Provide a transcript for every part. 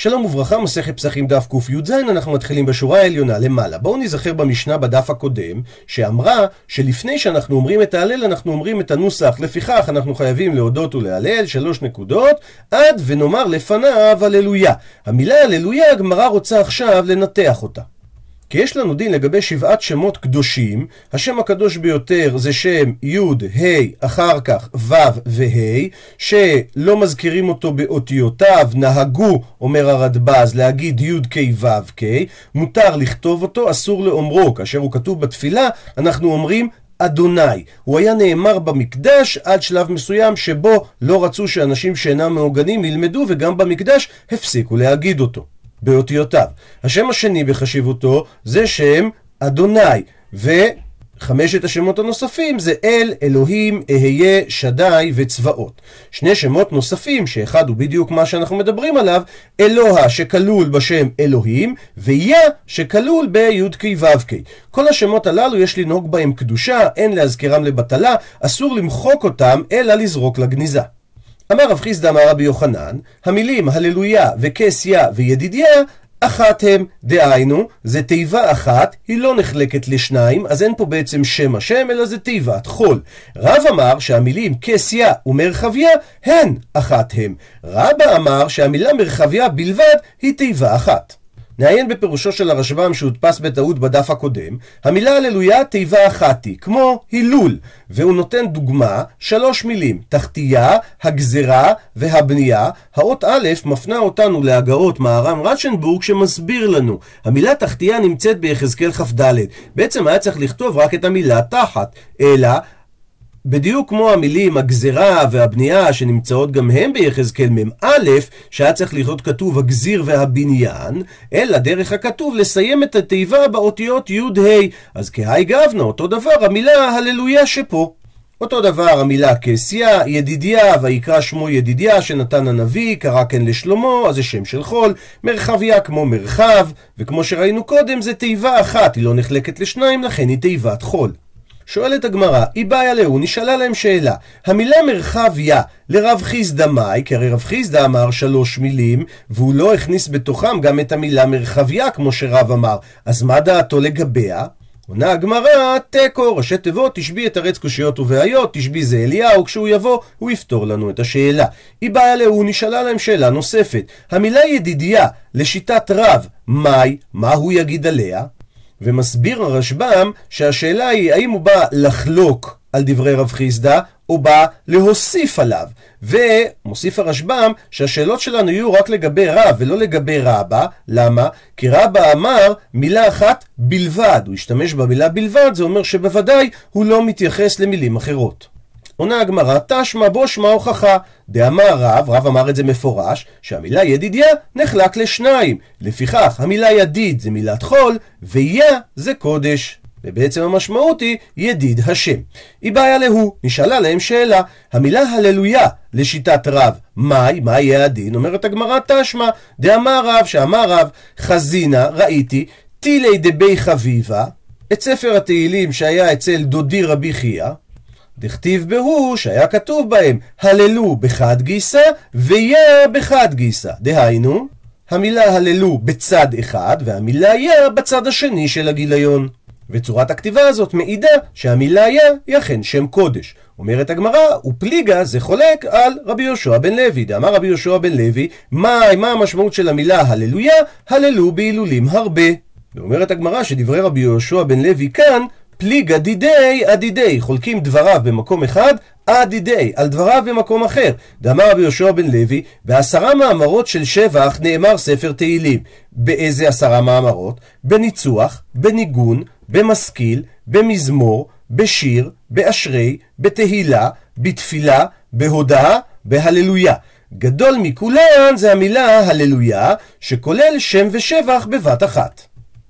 שלום וברכה, מסכת פסחים דף קי"ז, אנחנו מתחילים בשורה העליונה למעלה. בואו נזכר במשנה בדף הקודם, שאמרה שלפני שאנחנו אומרים את ההלל, אנחנו אומרים את הנוסח, לפיכך אנחנו חייבים להודות ולהלל, שלוש נקודות, עד ונאמר לפניו הללויה. המילה הללויה, הגמרא רוצה עכשיו לנתח אותה. כי יש לנו דין לגבי שבעת שמות קדושים, השם הקדוש ביותר זה שם י', ה', אחר כך ו' וה', שלא מזכירים אותו באותיותיו, נהגו, אומר הרדב"ז, להגיד י' כ' ו' כ', מותר לכתוב אותו, אסור לאומרו, כאשר הוא כתוב בתפילה, אנחנו אומרים אדוני. הוא היה נאמר במקדש עד שלב מסוים שבו לא רצו שאנשים שאינם מעוגנים ילמדו, וגם במקדש הפסיקו להגיד אותו. באותיותיו. השם השני בחשיבותו זה שם אדוני, וחמשת השמות הנוספים זה אל, אלוהים, אהיה, שדי וצבאות. שני שמות נוספים, שאחד הוא בדיוק מה שאנחנו מדברים עליו, אלוה שכלול בשם אלוהים, ויה שכלול בי"ק ו"ק. כל השמות הללו יש לנהוג בהם קדושה, אין להזכירם לבטלה, אסור למחוק אותם, אלא לזרוק לגניזה. אמר רב חיסדא אמר רבי יוחנן, המילים הללויה וכסיה וידידיה אחת הם, דהיינו, זה תיבה אחת, היא לא נחלקת לשניים, אז אין פה בעצם שם השם, אלא זה תיבת חול. רב אמר שהמילים כסיה ומרחביה הן אחת הם. רבא אמר שהמילה מרחביה בלבד היא תיבה אחת. נעיין בפירושו של הרשב"ם שהודפס בטעות בדף הקודם, המילה הללויה תיבה אחת היא, כמו הילול, והוא נותן דוגמה, שלוש מילים, תחתייה, הגזרה והבנייה. האות א' מפנה אותנו להגאות מהר"ם רצ'נבורג שמסביר לנו, המילה תחתייה נמצאת ביחזקאל כ"ד, בעצם היה צריך לכתוב רק את המילה תחת, אלא בדיוק כמו המילים הגזרה והבנייה שנמצאות גם הם ביחזקאל מ"א, שהיה צריך להיות כתוב הגזיר והבניין, אלא דרך הכתוב לסיים את התיבה באותיות י"ה. אז כהאי גבנה, אותו דבר המילה הללויה שפה. אותו דבר המילה כסיה, ידידיה, ויקרא שמו ידידיה, שנתן הנביא, קרא כן לשלמה, אז זה שם של חול, מרחביה כמו מרחב, וכמו שראינו קודם, זה תיבה אחת, היא לא נחלקת לשניים, לכן היא תיבת חול. שואלת הגמרא, איבעיה להו, נשאלה להם שאלה. המילה מרחביה לרב חיסדא מאי, כי הרי רב חיסדא אמר שלוש מילים, והוא לא הכניס בתוכם גם את המילה מרחביה, כמו שרב אמר. אז מה דעתו לגביה? עונה הגמרא, תיקו, ראשי תיבות, תשבי את ארץ קושיות ובעיות, תשבי זה אליהו, כשהוא יבוא, הוא יפתור לנו את השאלה. היא באה נשאלה להם שאלה נוספת. המילה ידידיה, לשיטת רב, מאי, מה הוא יגיד עליה? ומסביר הרשב"ם שהשאלה היא האם הוא בא לחלוק על דברי רב חיסדא, או בא להוסיף עליו. ומוסיף הרשב"ם שהשאלות שלנו יהיו רק לגבי רב ולא לגבי רבא. למה? כי רבא אמר מילה אחת בלבד. הוא השתמש במילה בלבד, זה אומר שבוודאי הוא לא מתייחס למילים אחרות. עונה הגמרא, תשמע בו שמע הוכחה. דאמר רב, רב אמר את זה מפורש, שהמילה ידידיה נחלק לשניים. לפיכך, המילה ידיד זה מילת חול, ויה זה קודש. ובעצם המשמעות היא ידיד השם. היא בעיה להוא, נשאלה להם שאלה, המילה הללויה לשיטת רב, מהי, מה יהיה הדין? אומרת הגמרא תשמע, דאמר רב, שאמר רב, חזינה, ראיתי, טילי דבי חביבה, את ספר התהילים שהיה אצל דודי רבי חייא, דכתיב בהו שהיה כתוב בהם הללו בחד גיסא ויה בחד גיסא. דהיינו, המילה הללו בצד אחד והמילה יה בצד השני של הגיליון. וצורת הכתיבה הזאת מעידה שהמילה יה היא אכן שם קודש. אומרת הגמרא, ופליגה זה חולק על רבי יהושע בן לוי. דאמר רבי יהושע בן לוי, מה, מה המשמעות של המילה הללויה? הללו בהילולים הרבה. ואומרת הגמרא שדברי רבי יהושע בן לוי כאן פליגה דידי אדידי, חולקים דבריו במקום אחד, אדידי, על דבריו במקום אחר. דאמר רבי יהושע בן לוי, בעשרה מאמרות של שבח נאמר ספר תהילים. באיזה עשרה מאמרות? בניצוח, בניגון, במשכיל, במזמור, בשיר, באשרי, בתהילה, בתפילה, בהודאה, בהללויה. גדול מכולן זה המילה הללויה, שכולל שם ושבח בבת אחת.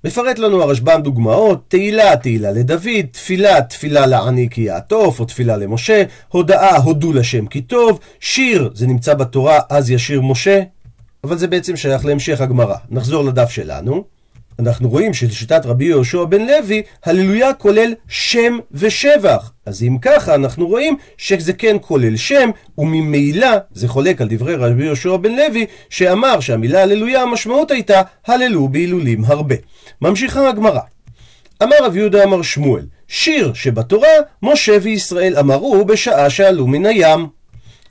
מפרט לנו הרשב"ם דוגמאות, תהילה, תהילה לדוד, תפילה, תפילה לעני כי יעטוף, או תפילה למשה, הודאה, הודו לשם כי טוב, שיר, זה נמצא בתורה, אז ישיר משה, אבל זה בעצם שייך להמשך הגמרא. נחזור לדף שלנו. אנחנו רואים שלשיטת רבי יהושע בן לוי, הללויה כולל שם ושבח. אז אם ככה, אנחנו רואים שזה כן כולל שם, וממילא זה חולק על דברי רבי יהושע בן לוי, שאמר שהמילה הללויה המשמעות הייתה הללו בהילולים הרבה. ממשיכה הגמרא. אמר רב יהודה אמר שמואל, שיר שבתורה, משה וישראל אמרו בשעה שעלו מן הים.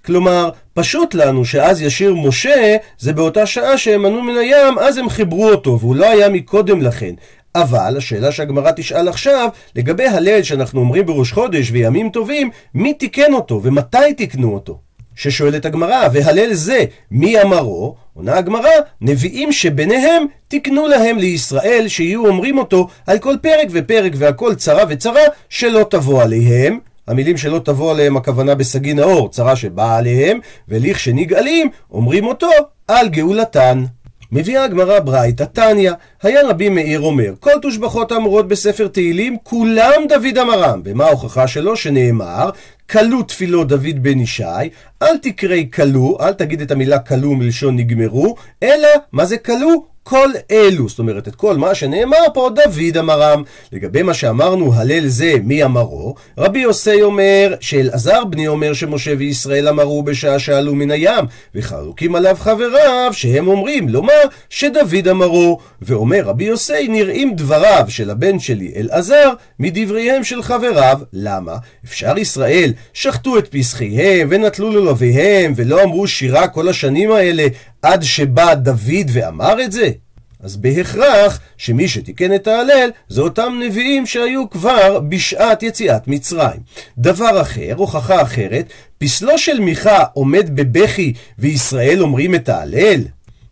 כלומר, פשוט לנו שאז ישיר משה, זה באותה שעה שהם ענו מן הים, אז הם חיברו אותו, והוא לא היה מקודם לכן. אבל השאלה שהגמרא תשאל עכשיו, לגבי הלל שאנחנו אומרים בראש חודש וימים טובים, מי תיקן אותו ומתי תיקנו אותו? ששואלת הגמרא, והלל זה, מי אמרו? עונה הגמרא, נביאים שביניהם תיקנו להם לישראל שיהיו אומרים אותו על כל פרק ופרק והכל צרה וצרה שלא תבוא עליהם. המילים שלא תבוא עליהם הכוונה בסגי נאור, צרה שבאה עליהם, ולכשנגאלים אומרים אותו על גאולתן. מביאה הגמרא ברייתא, תניא, היה רבי מאיר אומר, כל תושבחות האמורות בספר תהילים, כולם דוד אמרם. ומה ההוכחה שלו? שנאמר, כלו תפילות דוד בן ישי, אל תקראי כלו, אל תגיד את המילה כלו מלשון נגמרו, אלא, מה זה כלו? כל אלו, זאת אומרת את כל מה שנאמר פה דוד אמרם. לגבי מה שאמרנו הלל זה מי אמרו, רבי יוסי אומר שאלעזר בני אומר שמשה וישראל אמרו בשעה שעלו מן הים, וחלוקים עליו חבריו שהם אומרים לומר שדוד אמרו, ואומר רבי יוסי נראים דבריו של הבן שלי אלעזר מדבריהם של חבריו, למה? אפשר ישראל שחטו את פסחיהם ונטלו ללוויהם ולא אמרו שירה כל השנים האלה עד שבא דוד ואמר את זה? אז בהכרח שמי שתיקן את ההלל זה אותם נביאים שהיו כבר בשעת יציאת מצרים. דבר אחר, הוכחה אחרת, פסלו של מיכה עומד בבכי וישראל אומרים את ההלל?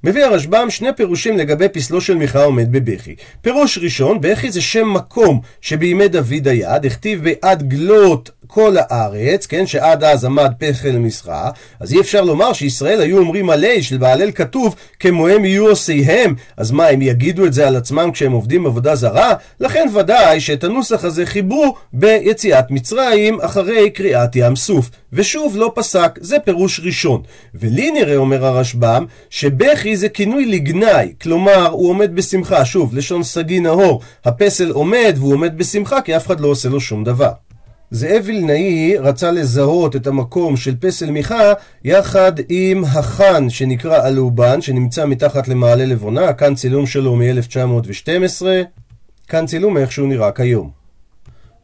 מביא הרשב"ם שני פירושים לגבי פסלו של מיכה עומד בבכי. פירוש ראשון, בכי זה שם מקום שבימי דוד היה, דכתיב בעד גלות כל הארץ, כן, שעד אז עמד פכל מסחה, אז אי אפשר לומר שישראל היו אומרים עלי, שבהלל כתוב, כמוהם יהיו עושיהם, אז מה, הם יגידו את זה על עצמם כשהם עובדים עבודה זרה? לכן ודאי שאת הנוסח הזה חיברו ביציאת מצרים אחרי קריאת ים סוף. ושוב לא פסק, זה פירוש ראשון. ולי נראה, אומר הרשב"ם, שבכי זה כינוי לגנאי, כלומר, הוא עומד בשמחה, שוב, לשון סגי נהור, הפסל עומד והוא עומד בשמחה כי אף אחד לא עושה לו שום דבר. זאב וילנאי רצה לזהות את המקום של פסל מיכה יחד עם החאן שנקרא אלובן שנמצא מתחת למעלה לבונה, כאן צילום שלו מ-1912, כאן צילום איך שהוא נראה כיום.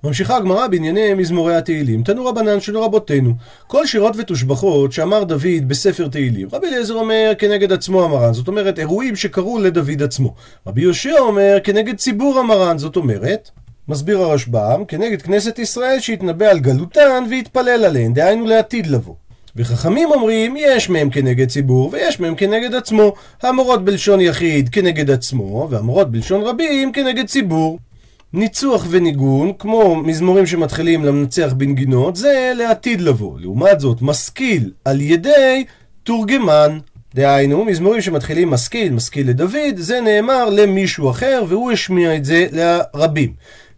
ממשיכה הגמרא בענייני מזמורי התהילים, תנו רבנן של רבותינו. כל שירות ותושבחות שאמר דוד בספר תהילים, רבי אליעזר אומר כנגד עצמו המרן, זאת אומרת אירועים שקרו לדוד עצמו. רבי יהושע אומר כנגד ציבור המרן, זאת אומרת מסביר הרשב"ם, כנגד כנסת ישראל שהתנבא על גלותן והתפלל עליהן, דהיינו לעתיד לבוא. וחכמים אומרים, יש מהם כנגד ציבור ויש מהם כנגד עצמו. המורות בלשון יחיד כנגד עצמו, והמורות בלשון רבים כנגד ציבור. ניצוח וניגון, כמו מזמורים שמתחילים למנצח בנגינות, זה לעתיד לבוא. לעומת זאת, משכיל על ידי תורגמן. דהיינו, מזמורים שמתחילים משכיל, משכיל לדוד, זה נאמר למישהו אחר, והוא השמיע את זה לרבים.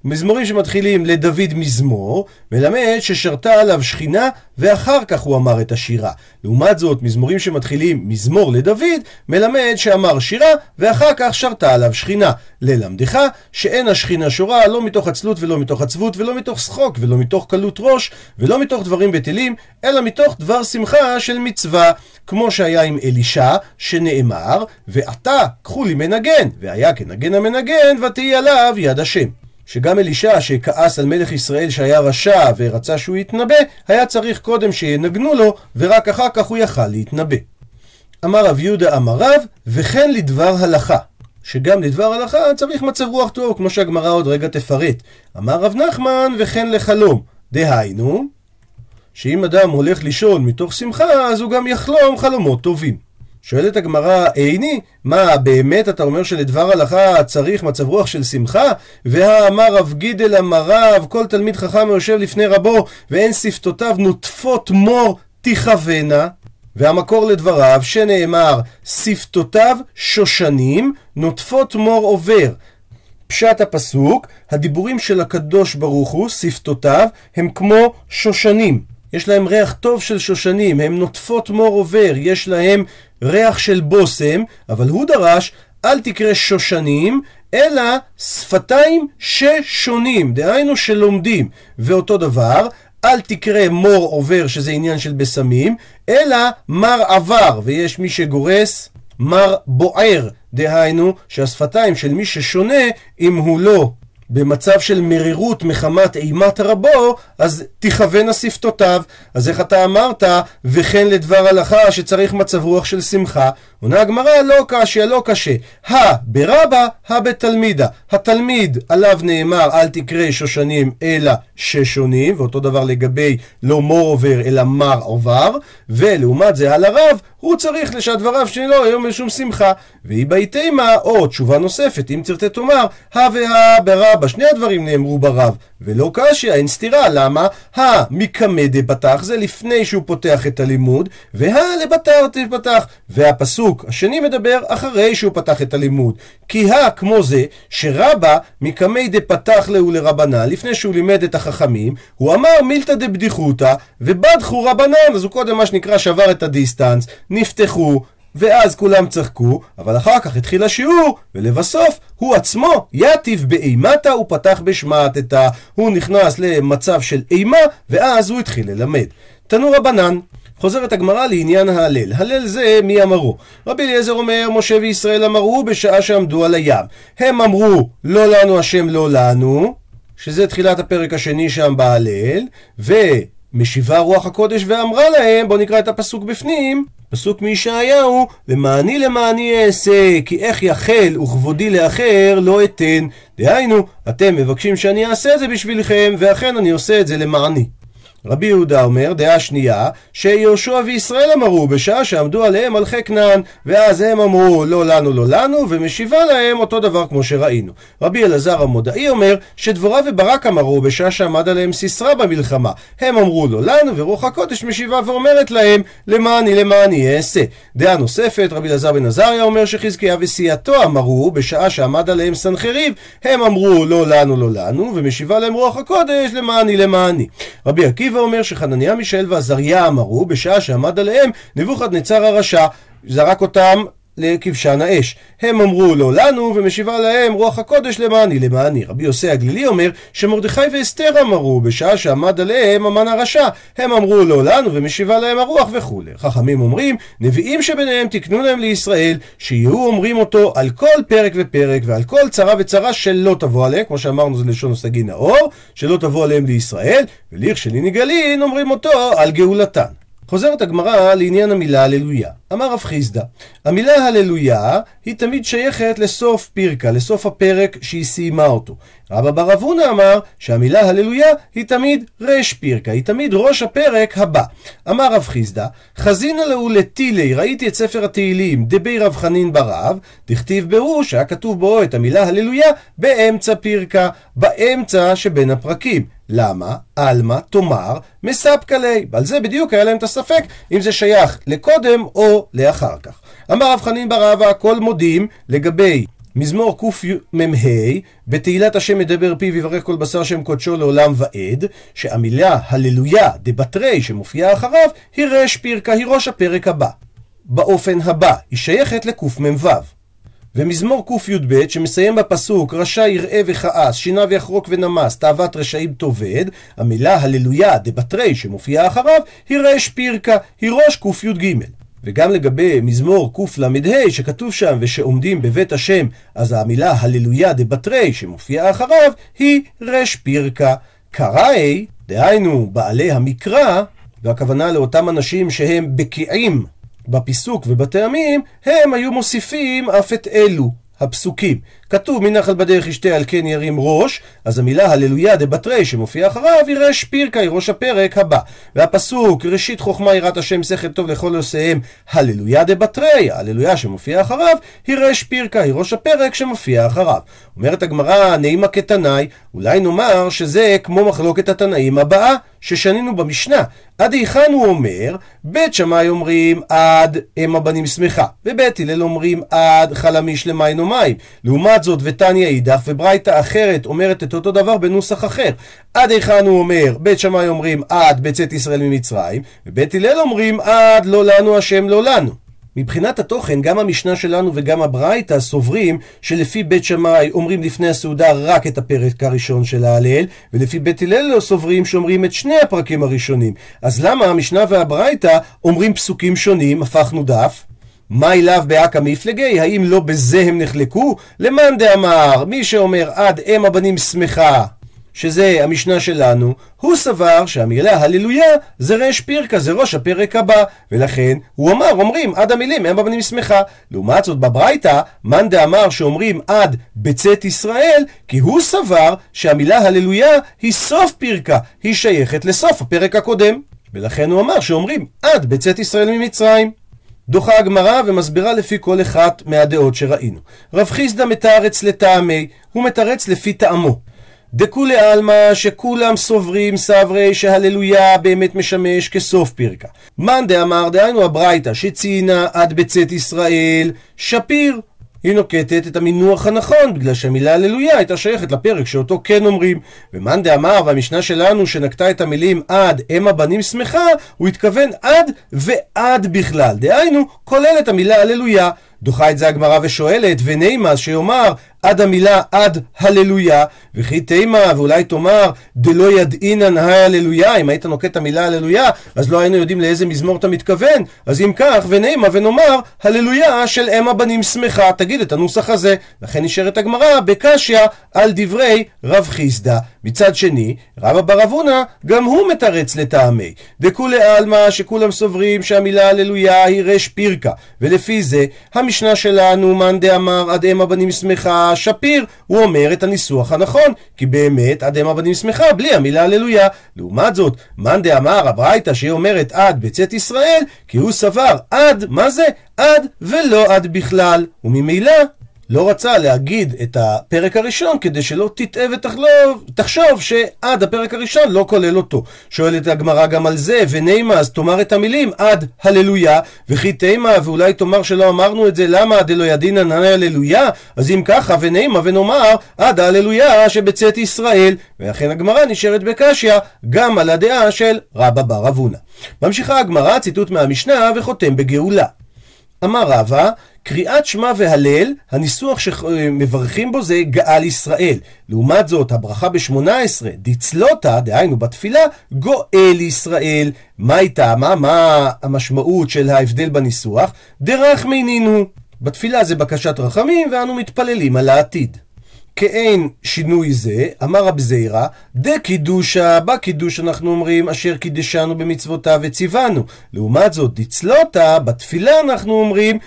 מזמורים שמתחילים לדוד מזמור, מלמד ששרתה עליו שכינה ואחר כך הוא אמר את השירה. לעומת זאת, מזמורים שמתחילים מזמור לדוד, מלמד שאמר שירה ואחר כך שרתה עליו שכינה. ללמדך שאין השכינה שורה לא מתוך עצלות ולא מתוך עצבות ולא מתוך שחוק ולא מתוך קלות ראש ולא מתוך דברים בטלים, אלא מתוך דבר שמחה של מצווה. כמו שהיה עם אלישע, שנאמר, ועתה קחו לי מנגן, והיה כנגן המנגן, ותהי עליו יד השם. שגם אלישע שכעס על מלך ישראל שהיה רשע ורצה שהוא יתנבא, היה צריך קודם שינגנו לו, ורק אחר כך הוא יכל להתנבא. אמר רב יהודה אמר רב, וכן לדבר הלכה. שגם לדבר הלכה צריך מצב רוח טוב, כמו שהגמרא עוד רגע תפרט. אמר רב נחמן, וכן לחלום. דהיינו, שאם אדם הולך לישון מתוך שמחה, אז הוא גם יחלום חלומות טובים. שואלת הגמרא, איני, מה, באמת אתה אומר שלדבר הלכה צריך מצב רוח של שמחה? והאמר רב גידל אמר רב, כל תלמיד חכם היושב לפני רבו, ואין שפתותיו נוטפות מור תכוונה? והמקור לדבריו, שנאמר, שפתותיו שושנים, נוטפות מור עובר. פשט הפסוק, הדיבורים של הקדוש ברוך הוא, שפתותיו, הם כמו שושנים. יש להם ריח טוב של שושנים, הם נוטפות מור עובר, יש להם ריח של בושם, אבל הוא דרש, אל תקרא שושנים, אלא שפתיים ששונים, דהיינו שלומדים. ואותו דבר, אל תקרא מור עובר, שזה עניין של בשמים, אלא מר עבר, ויש מי שגורס מר בוער, דהיינו שהשפתיים של מי ששונה, אם הוא לא במצב של מרירות מחמת אימת רבו, אז תכוון שפתותיו. אז איך אתה אמרת, וכן לדבר הלכה שצריך מצב רוח של שמחה? עונה הגמרא, לא קשה, לא קשה. הא ברבה, הא בתלמידה. התלמיד עליו נאמר, אל תקרא שושנים אלא ששונים, ואותו דבר לגבי לא מור עובר אלא מר עובר, ולעומת זה על הרב, הוא צריך לשדבריו שלא יהיו משום שמחה. והיא בהיתימה, או תשובה נוספת, אם תרצה תאמר, הא והא ברבה, שני הדברים נאמרו ברב, ולא קשיא, אין סתירה, למה? הא מקמא דפתח, זה לפני שהוא פותח את הלימוד, והא לבתר תפתח, והפסוק השני מדבר אחרי שהוא פתח את הלימוד. כי הא כמו זה, שרבה מקמי דפתח להו לרבנן, לפני שהוא לימד את החכמים, הוא אמר מילתא דבדיחותא, ובדחו רבנן, אז הוא קודם מה שנקרא שבר את הדיסטנס, נפתחו, ואז כולם צחקו, אבל אחר כך התחיל השיעור, ולבסוף הוא עצמו יתיב באימתה ופתח בשמעתתא. הוא נכנס למצב של אימה, ואז הוא התחיל ללמד. תנו רבנן, חוזרת הגמרא לעניין ההלל. הלל זה מי אמרו. רבי אליעזר אומר, משה וישראל אמרו בשעה שעמדו על הים. הם אמרו, לא לנו השם לא לנו, שזה תחילת הפרק השני שם בהלל, ומשיבה רוח הקודש ואמרה להם, בואו נקרא את הפסוק בפנים, פסוק מישעיהו, למעני למעני אעשה, כי איך יחל וכבודי לאחר לא אתן. דהיינו, אתם מבקשים שאני אעשה את זה בשבילכם, ואכן אני עושה את זה למעני. רבי יהודה אומר, דעה שנייה, שיהושע וישראל אמרו בשעה שעמדו עליהם מלכי כנען, ואז הם אמרו לא לנו לא לנו, ומשיבה להם אותו דבר כמו שראינו. רבי אלעזר המודעי אומר, שדבורה וברק אמרו בשעה שעמד עליהם סיסרא במלחמה. הם אמרו לא לנו, ורוח הקודש משיבה ואומרת להם, למעני למעני אעשה. דעה נוספת, רבי אלעזר בן עזריה אומר שחזקיה וסיעתו אמרו, בשעה שעמד עליהם סנחריב, הם אמרו לא לנו לא לנו, ומשיבה להם רוח הקודש, למעני למעני. רבי עקיבא ואומר שחנניה, מישאל ועזריה אמרו, בשעה שעמד עליהם נבוכדנצר הרשע, זרק אותם לכבשן האש. הם אמרו לא לנו, ומשיבה להם רוח הקודש למעני למעני. רבי יוסי הגלילי אומר שמרדכי ואסתר אמרו בשעה שעמד עליהם המן הרשע. הם אמרו לא לנו, ומשיבה להם הרוח וכולי. חכמים אומרים, נביאים שביניהם תקנו להם לישראל, שיהיו אומרים אותו על כל פרק ופרק, ועל כל צרה וצרה שלא תבוא עליהם, כמו שאמרנו זה לשון סגי נאור, שלא תבוא עליהם לישראל, ולכשלי נגלין אומרים אותו על גאולתן. חוזרת הגמרא לעניין המילה הללויה. אמר רב חיסדא, המילה הללויה היא תמיד שייכת לסוף פירקה, לסוף הפרק שהיא סיימה אותו. רבא בר אבונה אמר שהמילה הללויה היא תמיד רש פירקה, היא תמיד ראש הפרק הבא. אמר רב חיסדא, חזינא להו לטילי, ראיתי את ספר התהילים, דבי רב חנין ברב, דכתיב בהו שהיה כתוב בו את המילה הללויה באמצע פירקה, באמצע שבין הפרקים. למה? עלמא תאמר מספקא ליה. ועל זה בדיוק היה להם את הספק אם זה שייך לקודם או לאחר כך. אמר רב חנין בר אבא כל מודים לגבי מזמור קמ"ה, בתהילת השם מדבר פיו יברך כל בשר שם קודשו לעולם ועד, שהמילה הללויה דבתרי שמופיעה אחריו, היא רש פירקה, היא ראש הפרק הבא. באופן הבא, היא שייכת לקמ"ו. ומזמור קי"ב שמסיים בפסוק רשע יראה וכעס, שינה ויחרוק ונמס, תאוות רשעים תאבד, המילה הללויה דבתרי שמופיעה אחריו היא רש פירקה, היא ראש קי"ג. וגם לגבי מזמור קל"ה שכתוב שם ושעומדים בבית השם, אז המילה הללויה דבתרי שמופיעה אחריו היא רש פירקה. קראי, דהיינו בעלי המקרא, והכוונה לאותם אנשים שהם בקיאים בפיסוק ובטעמים, הם היו מוסיפים אף את אלו, הפסוקים. כתוב מנחל בדרך ישתה על כן ירים ראש, אז המילה הללויה דבתרי שמופיע אחריו היא רש פירקה, היא ראש הפרק הבא. והפסוק ראשית חוכמה יראת השם שכל טוב לכל עושיהם הללויה דבתרי, הללויה שמופיע אחריו היא רש פירקה, היא ראש הפרק שמופיע אחריו. אומרת הגמרא נעימה כתנאי, אולי נאמר שזה כמו מחלוקת התנאים הבאה ששנינו במשנה. עד היכן הוא אומר, בית שמאי אומרים עד אם הבנים שמחה, ובית הלל אומרים עד חלמיש למים ומים. לעומת לעומת זאת, ותניא אידך, וברייתא אחרת אומרת את אותו דבר בנוסח אחר. עד היכן הוא אומר, בית שמאי אומרים עד בצאת ישראל ממצרים, ובית הלל אומרים עד לא לנו השם לא לנו. מבחינת התוכן, גם המשנה שלנו וגם הברייתא סוברים שלפי בית שמאי אומרים לפני הסעודה רק את הפרק הראשון של ההלל, ולפי בית הלל לא סוברים שאומרים את שני הפרקים הראשונים. אז למה המשנה והברייתא אומרים פסוקים שונים, הפכנו דף? מה אליו באקא מפלגי? האם לא בזה הם נחלקו? למאן דאמר, מי שאומר עד אם הבנים שמחה שזה המשנה שלנו, הוא סבר שהמילה הללויה זה רש פירקה, זה ראש הפרק הבא, ולכן הוא אמר, אומרים עד המילים, הם בבנים שמחה. לעומת זאת בברייתא, מאן דאמר שאומרים עד בצאת ישראל, כי הוא סבר שהמילה הללויה היא סוף פירקה, היא שייכת לסוף הפרק הקודם. ולכן הוא אמר שאומרים עד בצאת ישראל ממצרים. דוחה הגמרא ומסבירה לפי כל אחת מהדעות שראינו. רב חיסדא מתרץ לטעמי, הוא מתרץ לפי טעמו. דכולי עלמא שכולם סוברים סברי שהללויה באמת משמש כסוף פרקה. מאן דאמר דהיינו הברייתא שציינה עד בצאת ישראל שפיר היא נוקטת את המינוח הנכון, בגלל שהמילה הללויה הייתה שייכת לפרק שאותו כן אומרים. ומאן דאמר, והמשנה שלנו שנקטה את המילים עד אם הבנים שמחה, הוא התכוון עד ועד בכלל. דהיינו, כולל את המילה הללויה. דוחה את זה הגמרא ושואלת, ונימה שיאמר עד המילה עד הללויה, וכי תימה, ואולי תאמר דלא ידעינן ההללויה, אם היית נוקט את המילה הללויה, אז לא היינו יודעים לאיזה מזמור אתה מתכוון, אז אם כך, ונימה ונאמר הללויה של אם הבנים שמחה, תגיד את הנוסח הזה. לכן נשארת הגמרא בקשיא על דברי רב חיסדא. מצד שני, רבא בר אבונה, גם הוא מתרץ לטעמי. דכולי עלמא שכולם סוברים שהמילה הללויה היא רש פירקה, ולפי זה המשנה שלנו מאן דאמר עד אם הבנים שמחה שפיר, הוא אומר את הניסוח הנכון, כי באמת עד אם הבנים שמחה בלי המילה הללויה. לעומת זאת, מאן דאמר הברייתא שהיא אומרת עד בצאת ישראל, כי הוא סבר עד, מה זה? עד ולא עד בכלל, וממילא לא רצה להגיד את הפרק הראשון כדי שלא תטעה ותחשוב שעד הפרק הראשון לא כולל אותו. שואלת הגמרא גם על זה, ונימה אז תאמר את המילים עד הללויה, וכי תימה ואולי תאמר שלא אמרנו את זה, למה דלא ידינא נא הללויה? אז אם ככה ונימה ונאמר עד הללויה שבצאת ישראל. ולכן הגמרא נשארת בקשיא גם על הדעה של רבא בר אבונה. ממשיכה הגמרא ציטוט מהמשנה וחותם בגאולה. אמר רבא קריאת שמע והלל, הניסוח שמברכים בו זה גאל ישראל. לעומת זאת, הברכה ב-18, דצלותה, דהיינו בתפילה, גואל ישראל. מה איתה? מה, מה המשמעות של ההבדל בניסוח? דרחמינין בתפילה זה בקשת רחמים, ואנו מתפללים על העתיד. כאין שינוי זה, אמר רב זיירא, דקידושה, בקידוש אנחנו אומרים, אשר קידשנו במצוותיו וציוונו. לעומת זאת, דצלותה, בתפילה אנחנו אומרים,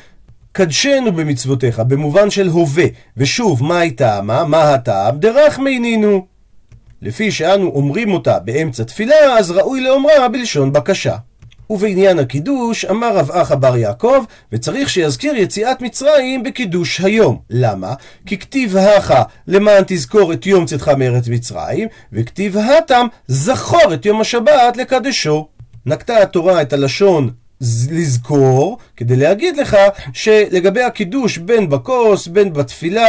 קדשנו במצוותיך, במובן של הווה. ושוב, מה הייתה? מה? מה הטעם? דרחמינינו. לפי שאנו אומרים אותה באמצע תפילה, אז ראוי לאומרה בלשון בקשה. ובעניין הקידוש, אמר רב אחא בר יעקב, וצריך שיזכיר יציאת מצרים בקידוש היום. למה? כי כתיב הכא למען תזכור את יום צאתך מארץ מצרים, וכתיב התם זכור את יום השבת לקדשו. נקטה התורה את הלשון לזכור, כדי להגיד לך שלגבי הקידוש בין בכוס, בין בתפילה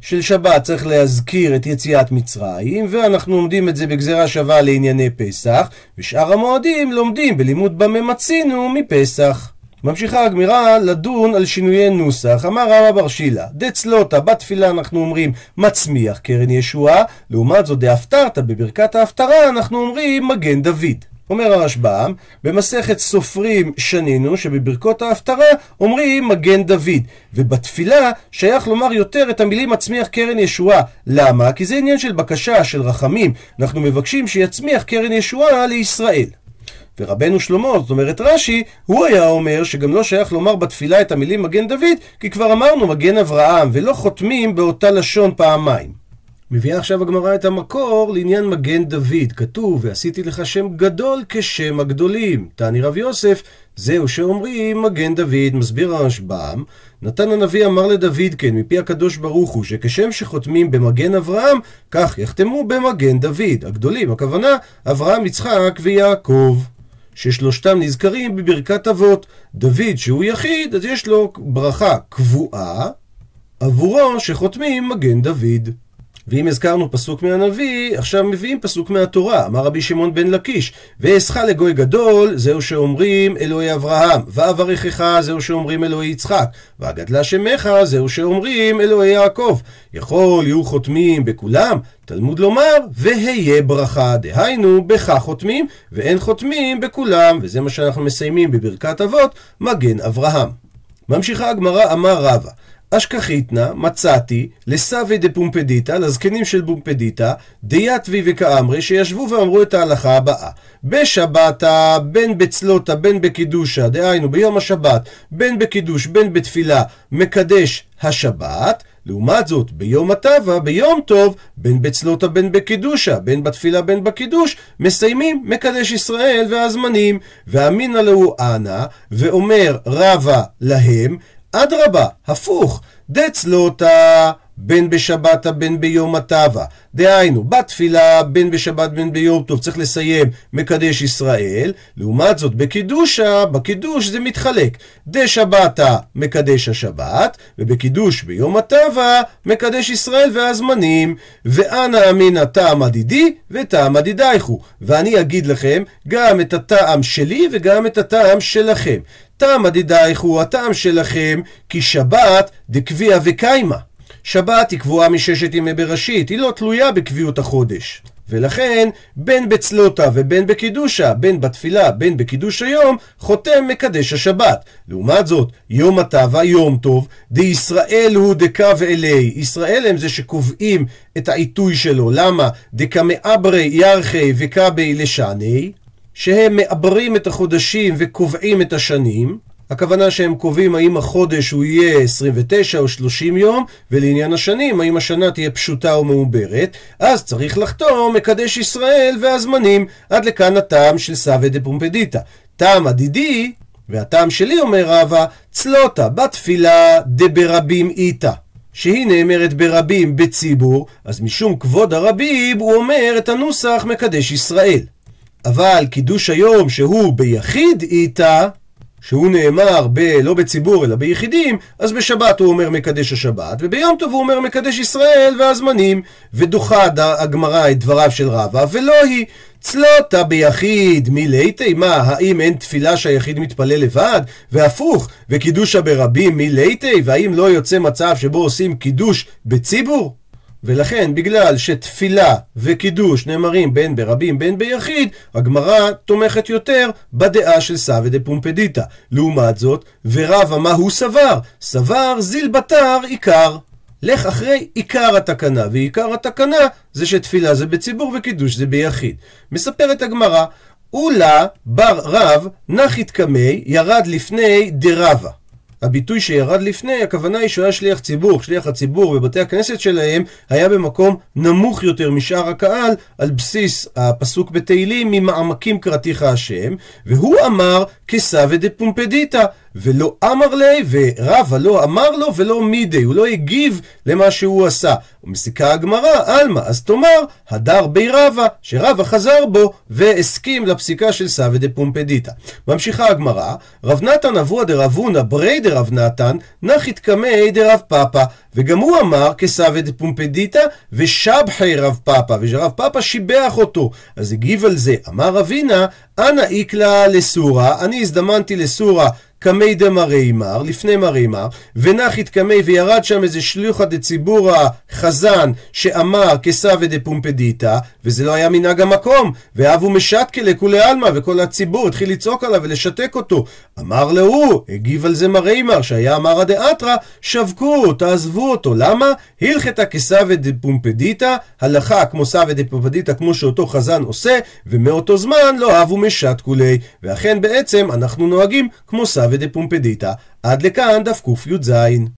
של שבת צריך להזכיר את יציאת מצרים, ואנחנו לומדים את זה בגזירה שווה לענייני פסח, ושאר המועדים לומדים בלימוד במה מצינו מפסח. ממשיכה הגמירה לדון על שינויי נוסח. אמר רבא בר שילה, דצלותה, בתפילה אנחנו אומרים מצמיח קרן ישועה, לעומת זאת דאפתרתא, בברכת ההפטרה אנחנו אומרים מגן דוד. אומר הרשב"ם, במסכת סופרים שנינו, שבברכות ההפטרה אומרים מגן דוד, ובתפילה שייך לומר יותר את המילים מצמיח קרן ישועה. למה? כי זה עניין של בקשה, של רחמים. אנחנו מבקשים שיצמיח קרן ישועה לישראל. ורבנו שלמה, זאת אומרת רש"י, הוא היה אומר שגם לא שייך לומר בתפילה את המילים מגן דוד, כי כבר אמרנו מגן אברהם, ולא חותמים באותה לשון פעמיים. מביאה עכשיו הגמרא את המקור לעניין מגן דוד. כתוב, ועשיתי לך שם גדול כשם הגדולים. תעני רב יוסף, זהו שאומרים מגן דוד. מסביר הרשב"ם, נתן הנביא אמר לדוד כן, מפי הקדוש ברוך הוא, שכשם שחותמים במגן אברהם, כך יחתמו במגן דוד. הגדולים, הכוונה, אברהם, יצחק ויעקב. ששלושתם נזכרים בברכת אבות. דוד, שהוא יחיד, אז יש לו ברכה קבועה, עבורו שחותמים מגן דוד. ואם הזכרנו פסוק מהנביא, עכשיו מביאים פסוק מהתורה. אמר רבי שמעון בן לקיש, ואעשך לגוי גדול, זהו שאומרים אלוהי אברהם, ואברכך, זהו שאומרים אלוהי יצחק, ואגדלה שמך, זהו שאומרים אלוהי יעקב. יכול יהיו חותמים בכולם? תלמוד לומר, והיה ברכה, דהיינו, בכך חותמים, ואין חותמים בכולם, וזה מה שאנחנו מסיימים בברכת אבות, מגן אברהם. ממשיכה הגמרא, אמר רבא, אשכחיתנא מצאתי לסבי דפומפדיתא, לזקנים של פומפדיתא, דיתבי וכאמרי, שישבו ואמרו את ההלכה הבאה: בשבתא, בין בצלותא, בין בקידושא, דהיינו ביום השבת, בין בקידוש, בין בתפילה, מקדש השבת, לעומת זאת, ביום הטבע, ביום טוב, בין בצלותא בין בקידושא, בין בתפילה בין בקידוש, מסיימים מקדש ישראל והזמנים. ואמינא להו אנא, ואומר רבה להם, אדרבה, הפוך, דצלותא בין בשבתא בין ביום הטבע. דהיינו, בתפילה בין בשבת בין ביום טוב צריך לסיים מקדש ישראל, לעומת זאת בקידושה, בקידוש זה מתחלק. דשבתא מקדש השבת, ובקידוש ביום הטבע מקדש ישראל והזמנים. ואנא אמינא טעם עדידי וטעם עדידייכו. ואני אגיד לכם גם את הטעם שלי וגם את הטעם שלכם. טעם עדידייך הוא הטעם שלכם, כי שבת דקביע וקיימה. שבת היא קבועה מששת ימי בראשית, היא לא תלויה בקביעות החודש. ולכן, בין בצלותא ובין בקידושה, בין בתפילה, בין בקידוש היום, חותם מקדש השבת. לעומת זאת, יום הטבע, יום טוב, דישראל הוא דקה ואלי. ישראל הם זה שקובעים את העיתוי שלו. למה? דקמאברי ירחי וקבי לשני. שהם מעברים את החודשים וקובעים את השנים. הכוונה שהם קובעים האם החודש הוא יהיה 29 או 30 יום, ולעניין השנים, האם השנה תהיה פשוטה או מעוברת, אז צריך לחתום מקדש ישראל והזמנים. עד לכאן הטעם של סווה דפומפדיתא. טעם עדידי, והטעם שלי אומר רבא, צלוטה בתפילה דברבים איתה. שהיא נאמרת ברבים בציבור, אז משום כבוד הרבים הוא אומר את הנוסח מקדש ישראל. אבל קידוש היום שהוא ביחיד איתה, שהוא נאמר ב, לא בציבור אלא ביחידים, אז בשבת הוא אומר מקדש השבת, וביום טוב הוא אומר מקדש ישראל והזמנים, ודוחה הגמרא את דבריו של רבא, ולא היא. צלוטה ביחיד מליתי, מה, האם אין תפילה שהיחיד מתפלל לבד? והפוך, וקידושה ברבים מליתי, והאם לא יוצא מצב שבו עושים קידוש בציבור? ולכן, בגלל שתפילה וקידוש נאמרים בין ברבים בין ביחיד, הגמרא תומכת יותר בדעה של סווה דפומפדיתא. לעומת זאת, ורבא מה הוא סבר? סבר זיל בתר עיקר. לך אחרי עיקר התקנה, ועיקר התקנה זה שתפילה זה בציבור וקידוש זה ביחיד. מספרת הגמרא, אולה בר רב נחית קמי ירד לפני דרבה. הביטוי שירד לפני, הכוונה היא שהוא היה שליח ציבור. שליח הציבור בבתי הכנסת שלהם היה במקום נמוך יותר משאר הקהל, על בסיס הפסוק בתהילים, ממעמקים קראתיך השם, והוא אמר כסווה דפומפדיתא. ולא אמר לי, ורבא לא אמר לו ולא מידי, הוא לא הגיב למה שהוא עשה. ומסיקה הגמרא, עלמא, אז תאמר, הדר בי רבא, שרבא חזר בו והסכים לפסיקה של סווה דפומפדיתא. ממשיכה הגמרא, רב נתן אבוה דרב הונא ברי דרב נתן, נחית קמי דרב פאפא, וגם הוא אמר כסווה דפומפדיתא ושבחי רב פאפא, ושרב פאפא שיבח אותו. אז הגיב על זה, אמר רבינה, אנא איקלה לסורה, אני הזדמנתי לסורה קמי דמרי מר, לפני מרי מר, ונחית קמי וירד שם איזה שליחא דציבורא חזן שאמר כסווה דפומפדיתא, וזה לא היה מנהג המקום, ואבו משתקה לכולי עלמא, וכל הציבור התחיל לצעוק עליו ולשתק אותו. אמר להוא, הגיב על זה מרי מר, שהיה אמרא דאתרא, שווקו, תעזבו אותו. למה? הלכתא כסווה דפומפדיתא, הלכה כמו סווה דפומפדיתא, כמו שאותו חזן עושה, ומאותו זמן לא אבו משתקולי. ואכן בעצם אנחנו נוהגים כמו סווה ודפומפדיתא. עד לכאן דף קי"ז.